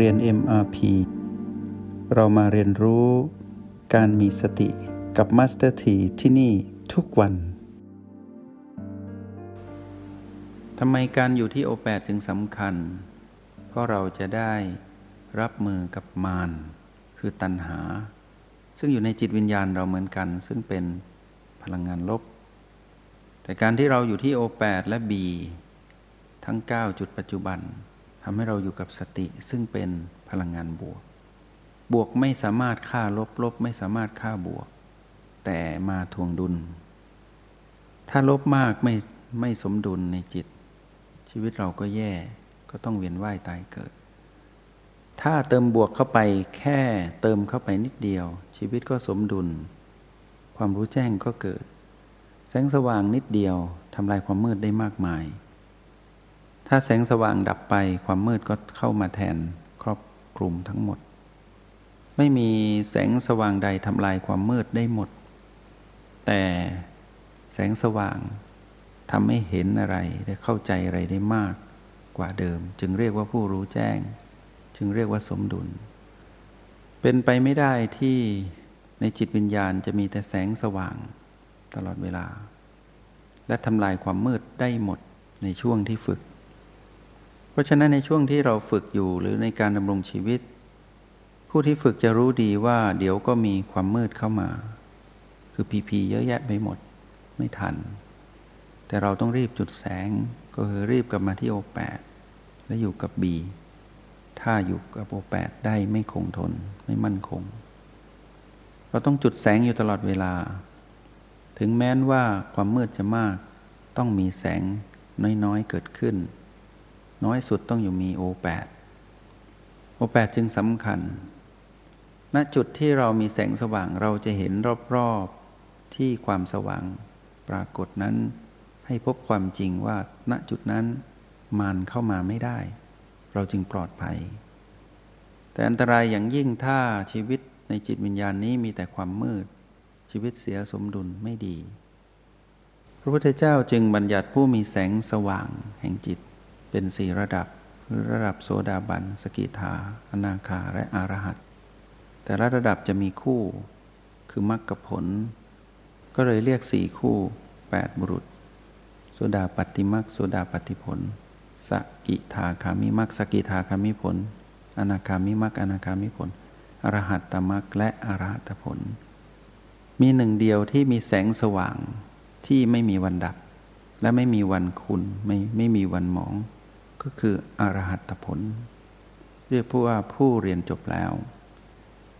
เรียน MRP เรามาเรียนรู้การมีสติกับ Master T ที่ที่นี่ทุกวัน ทำไมการอยู่ที่โอแปดถึงสำคัญ เพราะเราจะได้รับมือกับมารคือตัณหา ซึ่งอยู่ในจิตวิญญาณเราเหมือนกัน ซึ่งเป็นพลังงานลบ แต่การที่เราอยู่ที่โอแปดและบีทั้ง 9 จุดปัจจุบัน ทำให้เราอยู่กับสติซึ่งเป็นพลังงานบวก บวกไม่สามารถฆ่าลบลบไม่สามารถฆ่าบวก แต่มาทวงดุล ถ้าลบมากไม่ไม่สมดุลในจิต ชีวิตเราก็แย่ก็ต้องเวียนว่ายตายเกิด ถ้าเติมบวกเข้าไปแค่เติมเข้าไปนิดเดียว ชีวิตก็สมดุล ความรู้แจ้งก็เกิด แสงสว่างนิดเดียวทำลายความมืดได้มากมาย ถ้าแสงสว่างดับไปความมืดก็เข้ามาแทนครอบคลุมทั้งหมด ไม่มีแสงสว่างใดทำลายความมืดได้หมด แต่แสงสว่างทำให้เห็นอะไรได้เข้าใจอะไรได้มากกว่าเดิม จึงเรียกว่าผู้รู้แจ้ง จึงเรียกว่าสมดุล เป็นไปไม่ได้ที่ในจิตวิญญาณจะมีแต่แสงสว่างตลอดเวลา และทำลายความมืดได้หมดในช่วงที่ฝึก เพราะฉะนั้นในช่วงที่เราฝึกอยู่หรือในการดำรงชีวิต ผู้ที่ฝึกจะรู้ดีว่า เดี๋ยวก็มีความมืดเข้ามา คือพีพีเยอะแยะไปหมด ไม่ทัน แต่เราต้องรีบจุดแสง ก็คือรีบกลับมาที่โอแปดและอยู่กับบีถ้าอยู่กับโอแปดได้ไม่คงทน ไม่มั่นคง เราต้องจุดแสงอยู่ตลอดเวลา ถึงแม้นว่าความมืดจะมาก ต้องมีแสงน้อยๆเกิดขึ้น น้อยสุดต้องอยู่มีโอแปดโอแปดจึงสำคัญ ณจุดที่เรามีแสงสว่างเราจะเห็นรอบๆที่ความสว่างปรากฏนั้นให้พบความจริงว่า ณจุดนั้นมารเข้ามาไม่ได้ เราจึงปลอดภัย แต่อันตรายอย่างยิ่งถ้าชีวิตในจิตวิญญาณนี้มีแต่ความมืด ชีวิตเสียสมดุลไม่ดี พระพุทธเจ้าจึงบัญญัติผู้มีแสงสว่างแห่งจิต เป็นสี่ระดับคือระดับโสดาบัน สกิทา อนาคา และอรหัต แต่ละระดับจะมีคู่ คือมรรคผล ก็เลยเรียกสี่คู่แปดบุรุษ โสดาปฏิมรรคโสดาปฏิผล สกิทาคามิมรรคสกิทาคามิผล อนาคามิมรรคอนาคามิผล อรหัตตมรรคและอรหัตผล มีหนึ่งเดียวที่มีแสงสว่างที่ไม่มีวันดับ และไม่มีวันคุณไม่ไม่มีวันหมอง ก็คืออรหัตผล เรียกว่าผู้เรียนจบแล้ว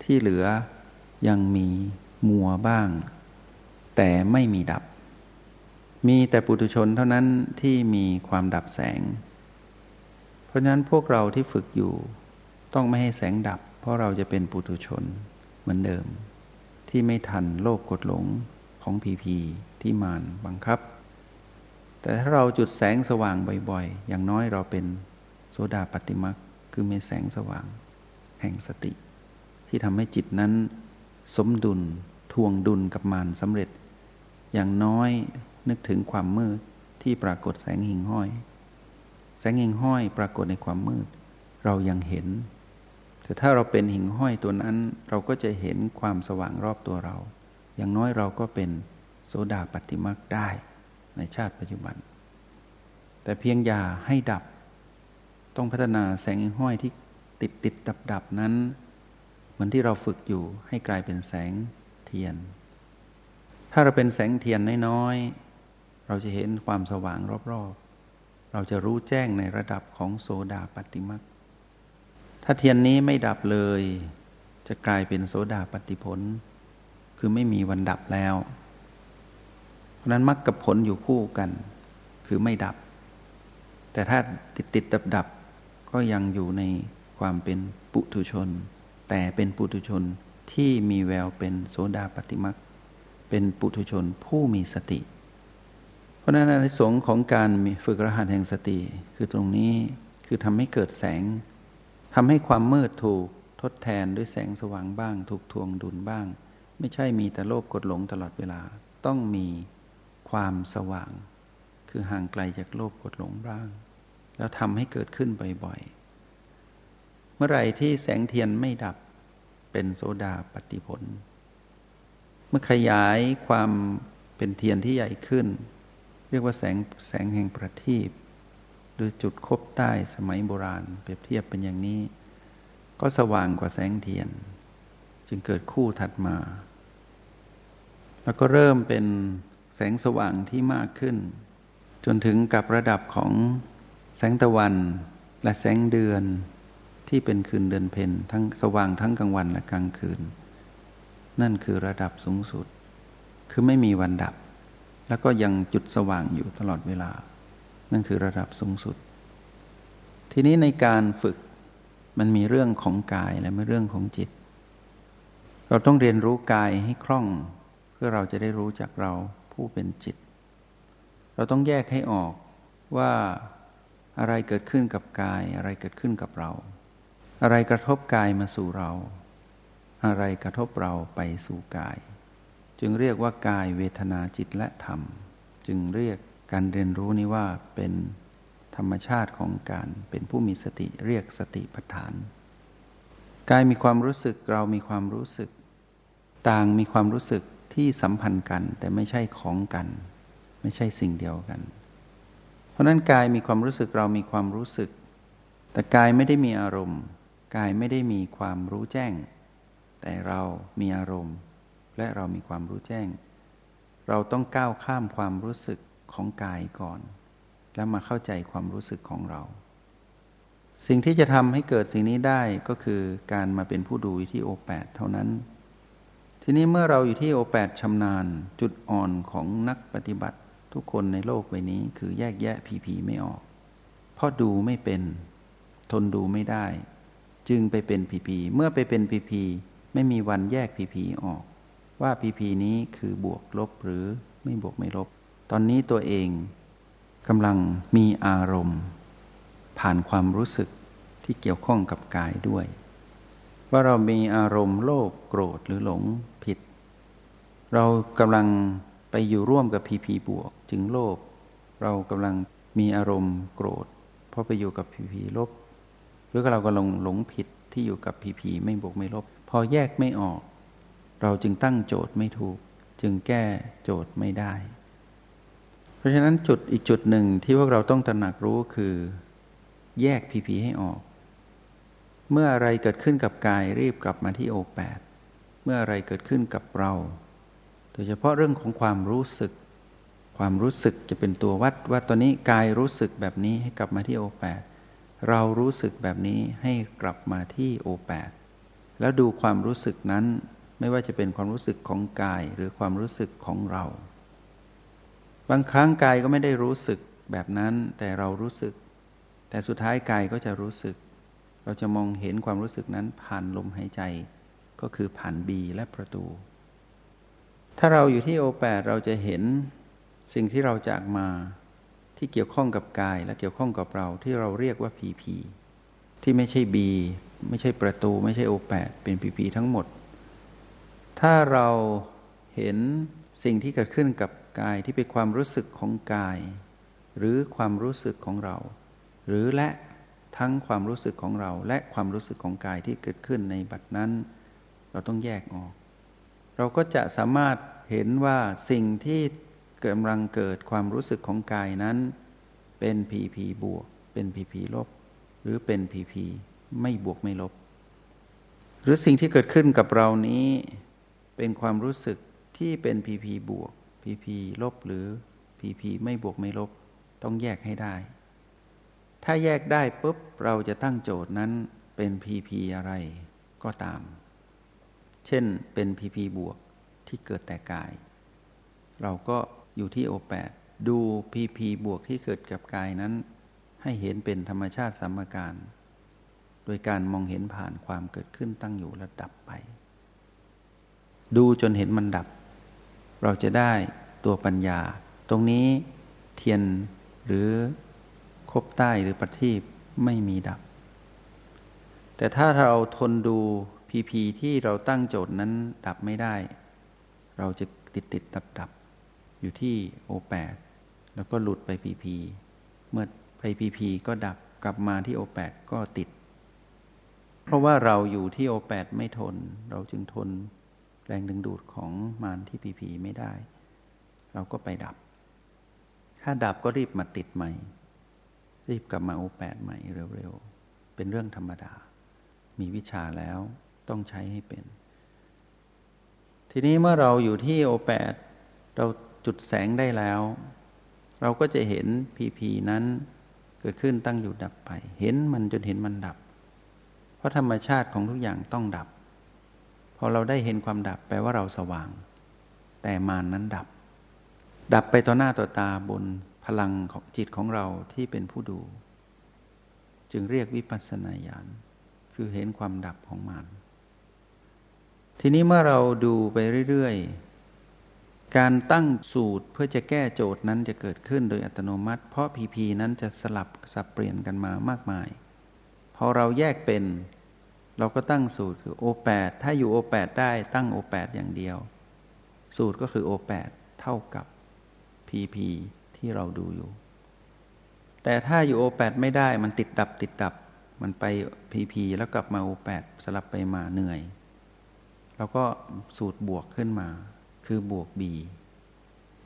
ที่เหลือยังมีมัวบ้าง แต่ไม่มีดับ มีแต่ปุถุชนเท่านั้นที่มีความดับแสง เพราะฉะนั้นพวกเราที่ฝึกอยู่ ต้องไม่ให้แสงดับ เพราะเราจะเป็นปุถุชนเหมือนเดิม ที่ไม่ทันโลกกดหลงของพีพีที่มานบังคับ แต่ถ้าเราจุดแสงสว่างบ่อยๆ อย่างน้อยเราเป็นโสดาปฏิมักคือมีแสงสว่าง แห่งสติ ที่ทำให้จิตนั้น สมดุลทวงดุลกับมารสำเร็จ อย่างน้อยนึกถึงความมืดที่ปรากฏแสงหิ่งห้อย แสงหิ่งห้อยปรากฏในความมืด เรายังเห็น แต่ถ้าเราเป็นหิ่งห้อยตัวนั้น เราก็จะเห็นความสว่างรอบตัวเรา อย่างน้อยเราก็เป็นโสดาปฏิมักได้ ในชาติปัจจุบัน แต่เพียงอย่าให้ดับ ต้องพัฒนาแสงห้อยที่ติดติดดับดับนั้น เหมือนที่เราฝึกอยู่ให้กลายเป็นแสงเทียน ถ้าเราเป็นแสงเทียนน้อยๆ เราจะเห็นความสว่างรอบๆ เราจะรู้แจ้งในระดับของโซดาปฏิมักถ้าเทียนนี้ไม่ดับเลย จะกลายเป็นโซดาปฏิผล คือไม่มีวันดับแล้ว ราะนั้นมรรคกับผลอยู่คู่กัน คือไม่ดับ แต่ถ้าติดติดดับดับก็ยังอยู่ในความเป็นปุถุชน แต่เป็นปุถุชนที่มีแววเป็นโสดาปฏิมักเป็นปุถุชนผู้มีสติ เพราะนั้นในสงของการฝึกรหัสแห่งสติ คือตรงนี้คือทำให้เกิดแสงทำให้ความมืดถูกทดแทนด้วยแสงสว่างบ้าง ถูกทวงดุลบ้าง ไม่ใช่มีแต่โลภกดหลงตลอดเวลาต้องมี ความสว่าง คือห่างไกลจากโลภกดหลงบ้าง แล้วทำให้เกิดขึ้นบ่อยๆ เมื่อไหร่ที่แสงเทียนไม่ดับเป็นโสดาปฏิผล เมื่อขยายความเป็นเทียนที่ใหญ่ขึ้น เรียกว่าแสงแสงแห่งประทีปหรือจุดคบใต้สมัยโบราณ เปรียบเทียบเป็นอย่างนี้ ก็สว่างกว่าแสงเทียน จึงเกิดคู่ถัดมา แล้วก็เริ่มเป็น แสงสว่างที่มากขึ้น จนถึงกับระดับของแสงตะวันและแสงเดือนที่เป็นคืนเดือนเพ็ญทั้งสว่างทั้งกลางวันและกลางคืน นั่นคือระดับสูงสุด คือไม่มีวันดับ แล้วก็ยังจุดสว่างอยู่ตลอดเวลา นั่นคือระดับสูงสุด ทีนี้ในการฝึกมันมีเรื่องของกายและไม่เรื่องของจิต เราต้องเรียนรู้กายให้คล่อง เพื่อเราจะได้รู้จักเรา ผู้เป็นจิต เราต้องแยกให้ออกว่าอะไรเกิดขึ้นกับกาย อะไรเกิดขึ้นกับเรา อะไรกระทบกายมาสู่เรา อะไรกระทบเราไปสู่กาย จึงเรียกว่ากายเวทนาจิตและธรรม จึงเรียกการเรียนรู้นี้ว่าเป็นธรรมชาติของการเป็นผู้มีสติเรียกสติปัฏฐาน กายมีความรู้สึกเรามีความรู้สึก ต่างมีความรู้สึก ที่สัมพันธ์กัน แต่ไม่ใช่ของกัน ไม่ใช่สิ่งเดียวกัน เพราะนั้นกายมีความรู้สึกเรามีความรู้สึก แต่กายไม่ได้มีอารมณ์ กายไม่ได้มีความรู้แจ้ง แต่เรามีอารมณ์ และเรามีความรู้แจ้ง เราต้องก้าวข้ามความรู้สึกของกายก่อน แล้วมาเข้าใจความรู้สึกของเรา สิ่งที่จะทำให้เกิดสิ่งนี้ได้ก็คือการมาเป็นผู้ดูวิทีโอแปดเท่านั้น ทีนี้เมื่อเราอยู่ที่โอแปดชำนาญจุดอ่อนของนักปฏิบัติทุกคนในโลกใบนี้คือแยกแยะผีผีไม่ออก เพราะดูไม่เป็น ทนดูไม่ได้ จึงไปเป็นผีผีเมื่อไปเป็นผีผีไม่มีวันแยกผีผีออก ว่าผีผีนี้คือบวกลบหรือไม่บวกไม่ลบ ตอนนี้ตัวเองกำลังมีอารมณ์ ผ่านความรู้สึกที่เกี่ยวข้องกับกายด้วย ว่าเรามีอารมณ์โลภโกรธหรือหลงผิด เรากำลังไปอยู่ร่วมกับผีผีบวก จึงโลภเรากำลังมีอารมณ์โกรธ เพราะไปอยู่กับผีผีลบ หรือเราก็ลงหลงผิดที่อยู่กับผีผีไม่บวกไม่ลบ พอแยกไม่ออก เราจึงตั้งโจทย์ไม่ถูก จึงแก้โจทย์ไม่ได้ เพราะฉะนั้นจุดอีกจุดหนึ่งที่พวกเราต้องตระหนักรู้คือ แยกผีผีให้ออก เมื่ออะไรเกิดขึ้นกับกายรีบกลับมาที่โอแปดเมื่ออะไรเกิดขึ้นกับเรา โดยเฉพาะเรื่องของความรู้สึก ความรู้สึกจะเป็นตัววัดว่าตอนนี้กายรู้สึกแบบนี้ให้กลับมาที่โอแปดเรารู้สึกแบบนี้ให้กลับมาที่โอแปดแล้วดูความรู้สึกนั้นไม่ว่าจะเป็นความรู้สึกของกายหรือความรู้สึกของเรา บางครั้งกายก็ไม่ได้รู้สึกแบบนั้น แต่เรารู้สึก แต่สุดท้ายกายก็จะรู้สึก เราจะมองเห็นความรู้สึกนั้นผ่านลมหายใจ ก็คือผ่านบีและประตู ถ้าเราอยู่ที่โอแปดเราจะเห็นสิ่งที่เราจากมาที่เกี่ยวข้องกับกายและเกี่ยวข้องกับเราที่เราเรียกว่าผีผีที่ไม่ใช่บีไม่ใช่ประตู ไม่ใช่โอแปดเป็นผีผีทั้งหมด ถ้าเราเห็นสิ่งที่เกิดขึ้นกับกายที่เป็นความรู้สึกของกาย หรือความรู้สึกของเรา หรือและ ทั้งความรู้สึกของเราและความรู้สึกของกายที่เกิดขึ้นในบัดนั้น เราต้องแยกออก เราก็จะสามารถเห็นว่าสิ่งที่กำลังเกิดความรู้สึกของกายนั้น เป็นผีผีบวก เป็นผีผีลบ หรือเป็นผีผีไม่บวกไม่ลบ หรือสิ่งที่เกิดขึ้นกับเรานี้เป็นความรู้สึกที่เป็นผีผีบวกผีผีลบหรือผีผีไม่บวกไม่ลบ ต้องแยกให้ได้ ถ้าแยกได้ปุ๊บเราจะตั้งโจทย์นั้นเป็นผีผีอะไรก็ตาม เช่นเป็นผีผีบวกที่เกิดแต่กาย เราก็อยู่ที่โอแปดดูพีพีบวกที่เกิดกับกายนั้น ให้เห็นเป็นธรรมชาติสัมมการ โดยการมองเห็นผ่านความเกิดขึ้นตั้งอยู่และดับไป ดูจนเห็นมันดับ เราจะได้ตัวปัญญา ตรงนี้เทียนหรือ คบใต้หรือปฏิบไม่มีดับ แต่ถ้าเราทนดูพีพีที่เราตั้งโจทย์นั้นดับไม่ได้ เราจะติดติดดับดับอยู่ที่โอแปดแล้วก็หลุดไปพีพีเมื่อไปพีพีก็ดับกลับมาที่โอแปดก็ติด เพราะว่าเราอยู่ที่โอแปดไม่ทน เราจึงทนแรงดึงดูดของมารที่พีพีไม่ได้ เราก็ไปดับ ถ้าดับก็รีบมาติดใหม่ รีบกลับมาโอแปดใหม่เร็วๆ เป็นเรื่องธรรมดา มีวิชาแล้วต้องใช้ให้เป็น ทีนี้เมื่อเราอยู่ที่โอแปดเราจุดแสงได้แล้ว เราก็จะเห็นพีพีนั้นเกิดขึ้นตั้งอยู่ดับไป เห็นมันจนเห็นมันดับ เพราะธรรมชาติของทุกอย่างต้องดับ พอเราได้เห็นความดับแปลว่าเราสว่าง แต่มานนั้นดับ ดับไปต่อหน้าต่อตาบน พลังของจิตของเราที่เป็นผู้ดู จึงเรียกวิปัสสนาญาณคือเห็นความดับของมานทีนี้เมื่อเราดูไปเรื่อยๆ การตั้งสูตรเพื่อจะแก้โจทย์นั้นจะเกิดขึ้นโดยอัตโนมัติ เพราะพีพีนั้นจะสลับสับเปลี่ยนกันมามากมาย พอเราแยกเป็น เราก็ตั้งสูตรคือโอแปดถ้าอยู่โอแปดได้ตั้งโอแปดอย่างเดียว สูตรก็คือโอแปดเท่ากับพีพี ที่เราดูอยู่ แต่ถ้าอยู่โอแปดไม่ได้มันติดดับติดดับ มันไปพีพีแล้วกลับมาโอแปดสลับไปมาเหนื่อยเราก็สูตรบวกขึ้นมา คือบวก b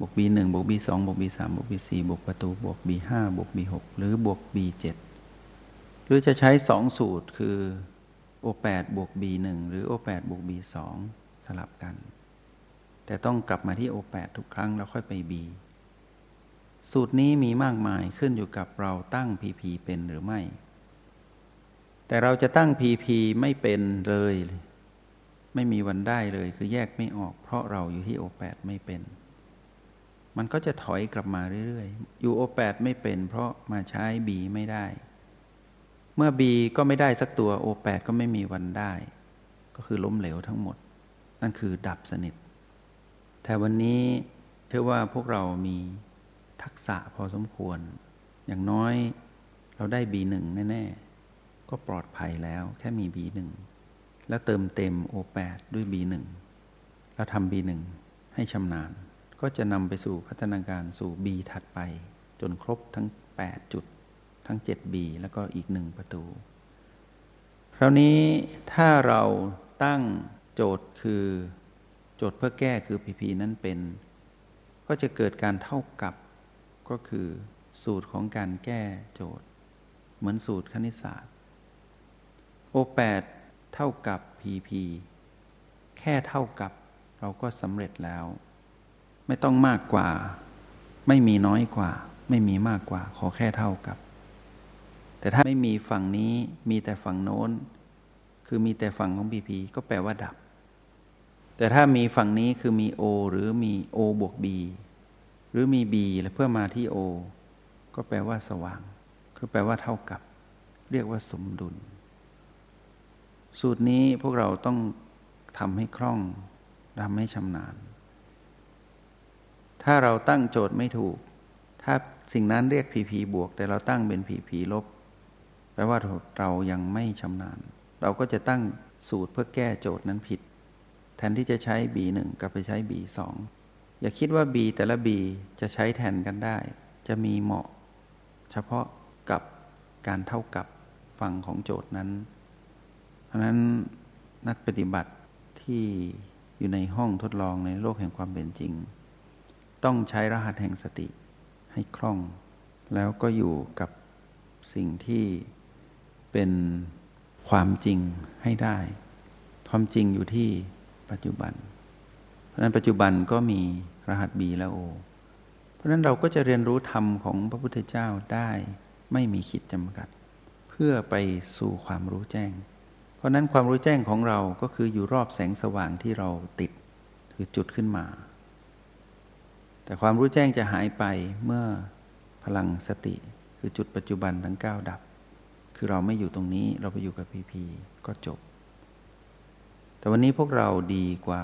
บวก b หนึ่งบวก b สองบวก b สามบวก b สี่บวกประตูบวก b ห้าบวก b หกหรือบวก b เจ็ดหรือจะใช้สองสูตรคือ o แปดบวก b หนึ่งหรือ o แปดบวก b สองสลับกัน แต่ต้องกลับมาที่ o แปดทุกครั้งแล้วค่อยไป b สูตรนี้มีมากมายขึ้นอยู่กับเราตั้ง pp เป็นหรือไม่ แต่เราจะตั้ง pp ไม่เป็นเลย ไม่มีวันได้เลย คือแยกไม่ออก เพราะเราอยู่ที่โอแปดไม่เป็น มันก็จะถอยกลับมาเรื่อยๆ อยู่โอแปดไม่เป็น เพราะมาใช้บีไม่ได้ เมื่อบีก็ไม่ได้สักตัวโอแปดก็ไม่มีวันได้ ก็คือล้มเหลวทั้งหมด นั่นคือดับสนิท แต่วันนี้เชื่อว่าพวกเรามี ทักษะพอสมควร อย่างน้อยเราได้บีหนึ่งแน่ ๆ ก็ปลอดภัยแล้วแค่มีบีหนึ่งแล้วเติมเต็ม O8 ด้วย B1 แล้วทำ B1 ให้ชำนาญ ก็จะนำไปสู่พัฒนาการสู่ B ถัดไป จนครบทั้ง 8 จุด ทั้ง 7B แล้วก็อีกหนึ่งประตู คราวนี้ถ้าเราตั้งโจทย์คือโจทย์เพื่อแก้คือ PP นั้นเป็น ก็จะเกิดการเท่ากับ ก็คือสูตรของการแก้โจทย์ เหมือนสูตรคณิตศาสตร์ O8 เท่ากับ PP แค่เท่ากับเราก็สำเร็จแล้ว ไม่ต้องมากกว่า ไม่มีน้อยกว่า ไม่มีมากกว่า ขอแค่เท่ากับ แต่ถ้าไม่มีฝั่งนี้มีแต่ฝั่งโน้น คือมีแต่ฝั่งของ PP ก็แปลว่าดับ แต่ถ้ามีฝั่งนี้คือมี O หรือมี O บวก B หรือมี B แล้วเพื่อมาที่ O ก็แปลว่าสว่าง คือแปลว่าเท่ากับ เรียกว่าสมดุล สูตรนี้พวกเราต้องทำให้คล่องทำให้ชำนาญ ถ้าเราตั้งโจทย์ไม่ถูก ถ้าสิ่งนั้นเรียกผีผีบวก แต่เราตั้งเป็นผีผีลบ แปลว่าเรายังไม่ชำนาญ เราก็จะตั้งสูตรเพื่อแก้โจทย์นั้นผิด แทนที่จะใช้ B1 กลับไปใช้ B2 อย่าคิดว่า B แต่ละ B จะใช้แทนกันได้ จะมีเหมาะ เฉพาะกับการเท่ากับฝั่งของโจทย์นั้น เพราะนั้นนักปฏิบัติที่อยู่ในห้องทดลองในโลกแห่งความเป็นจริง ต้องใช้รหัสแห่งสติให้คล่อง แล้วก็อยู่กับสิ่งที่เป็นความจริงให้ได้ ความจริงอยู่ที่ปัจจุบัน ราะนั้นปัจจุบันก็มีรหัสบีและโอ เพราะนั้นเราก็จะเรียนรู้ธรรมของพระพุทธเจ้าได้ไม่มีขีดจำกัด เพื่อไปสู่ความรู้แจ้ง เพราะนั้นความรู้แจ้งของเราก็คืออยู่รอบแสงสว่างที่เราติดคือจุดขึ้นมา แต่ความรู้แจ้งจะหายไปเมื่อพลังสติ คือจุดปัจจุบันทั้งเก้าดับ คือเราไม่อยู่ตรงนี้เราไปอยู่กับพีพีก็จบ แต่วันนี้พวกเราดีกว่า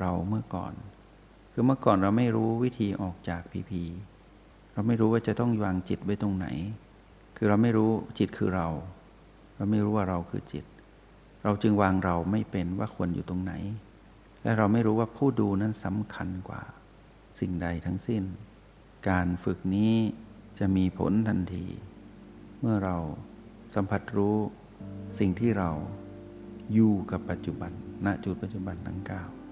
เราเมื่อก่อน คือเมื่อก่อนเราไม่รู้วิธีออกจากพีพีเราไม่รู้ว่าจะต้องวางจิตไว้ตรงไหน คือเราไม่รู้จิตคือเรา เราไม่รู้ว่าเราคือจิต เราจึงวางเราไม่เป็นว่าควรอยู่ตรงไหน และเราไม่รู้ว่าผู้ดูนั้นสำคัญกว่า สิ่งใดทั้งสิ้น การฝึกนี้จะมีผลทันที เมื่อเราสัมผัสรู้สิ่งที่เราอยู่กับปัจจุบัน ณ จุดปัจจุบันทั้งเก้า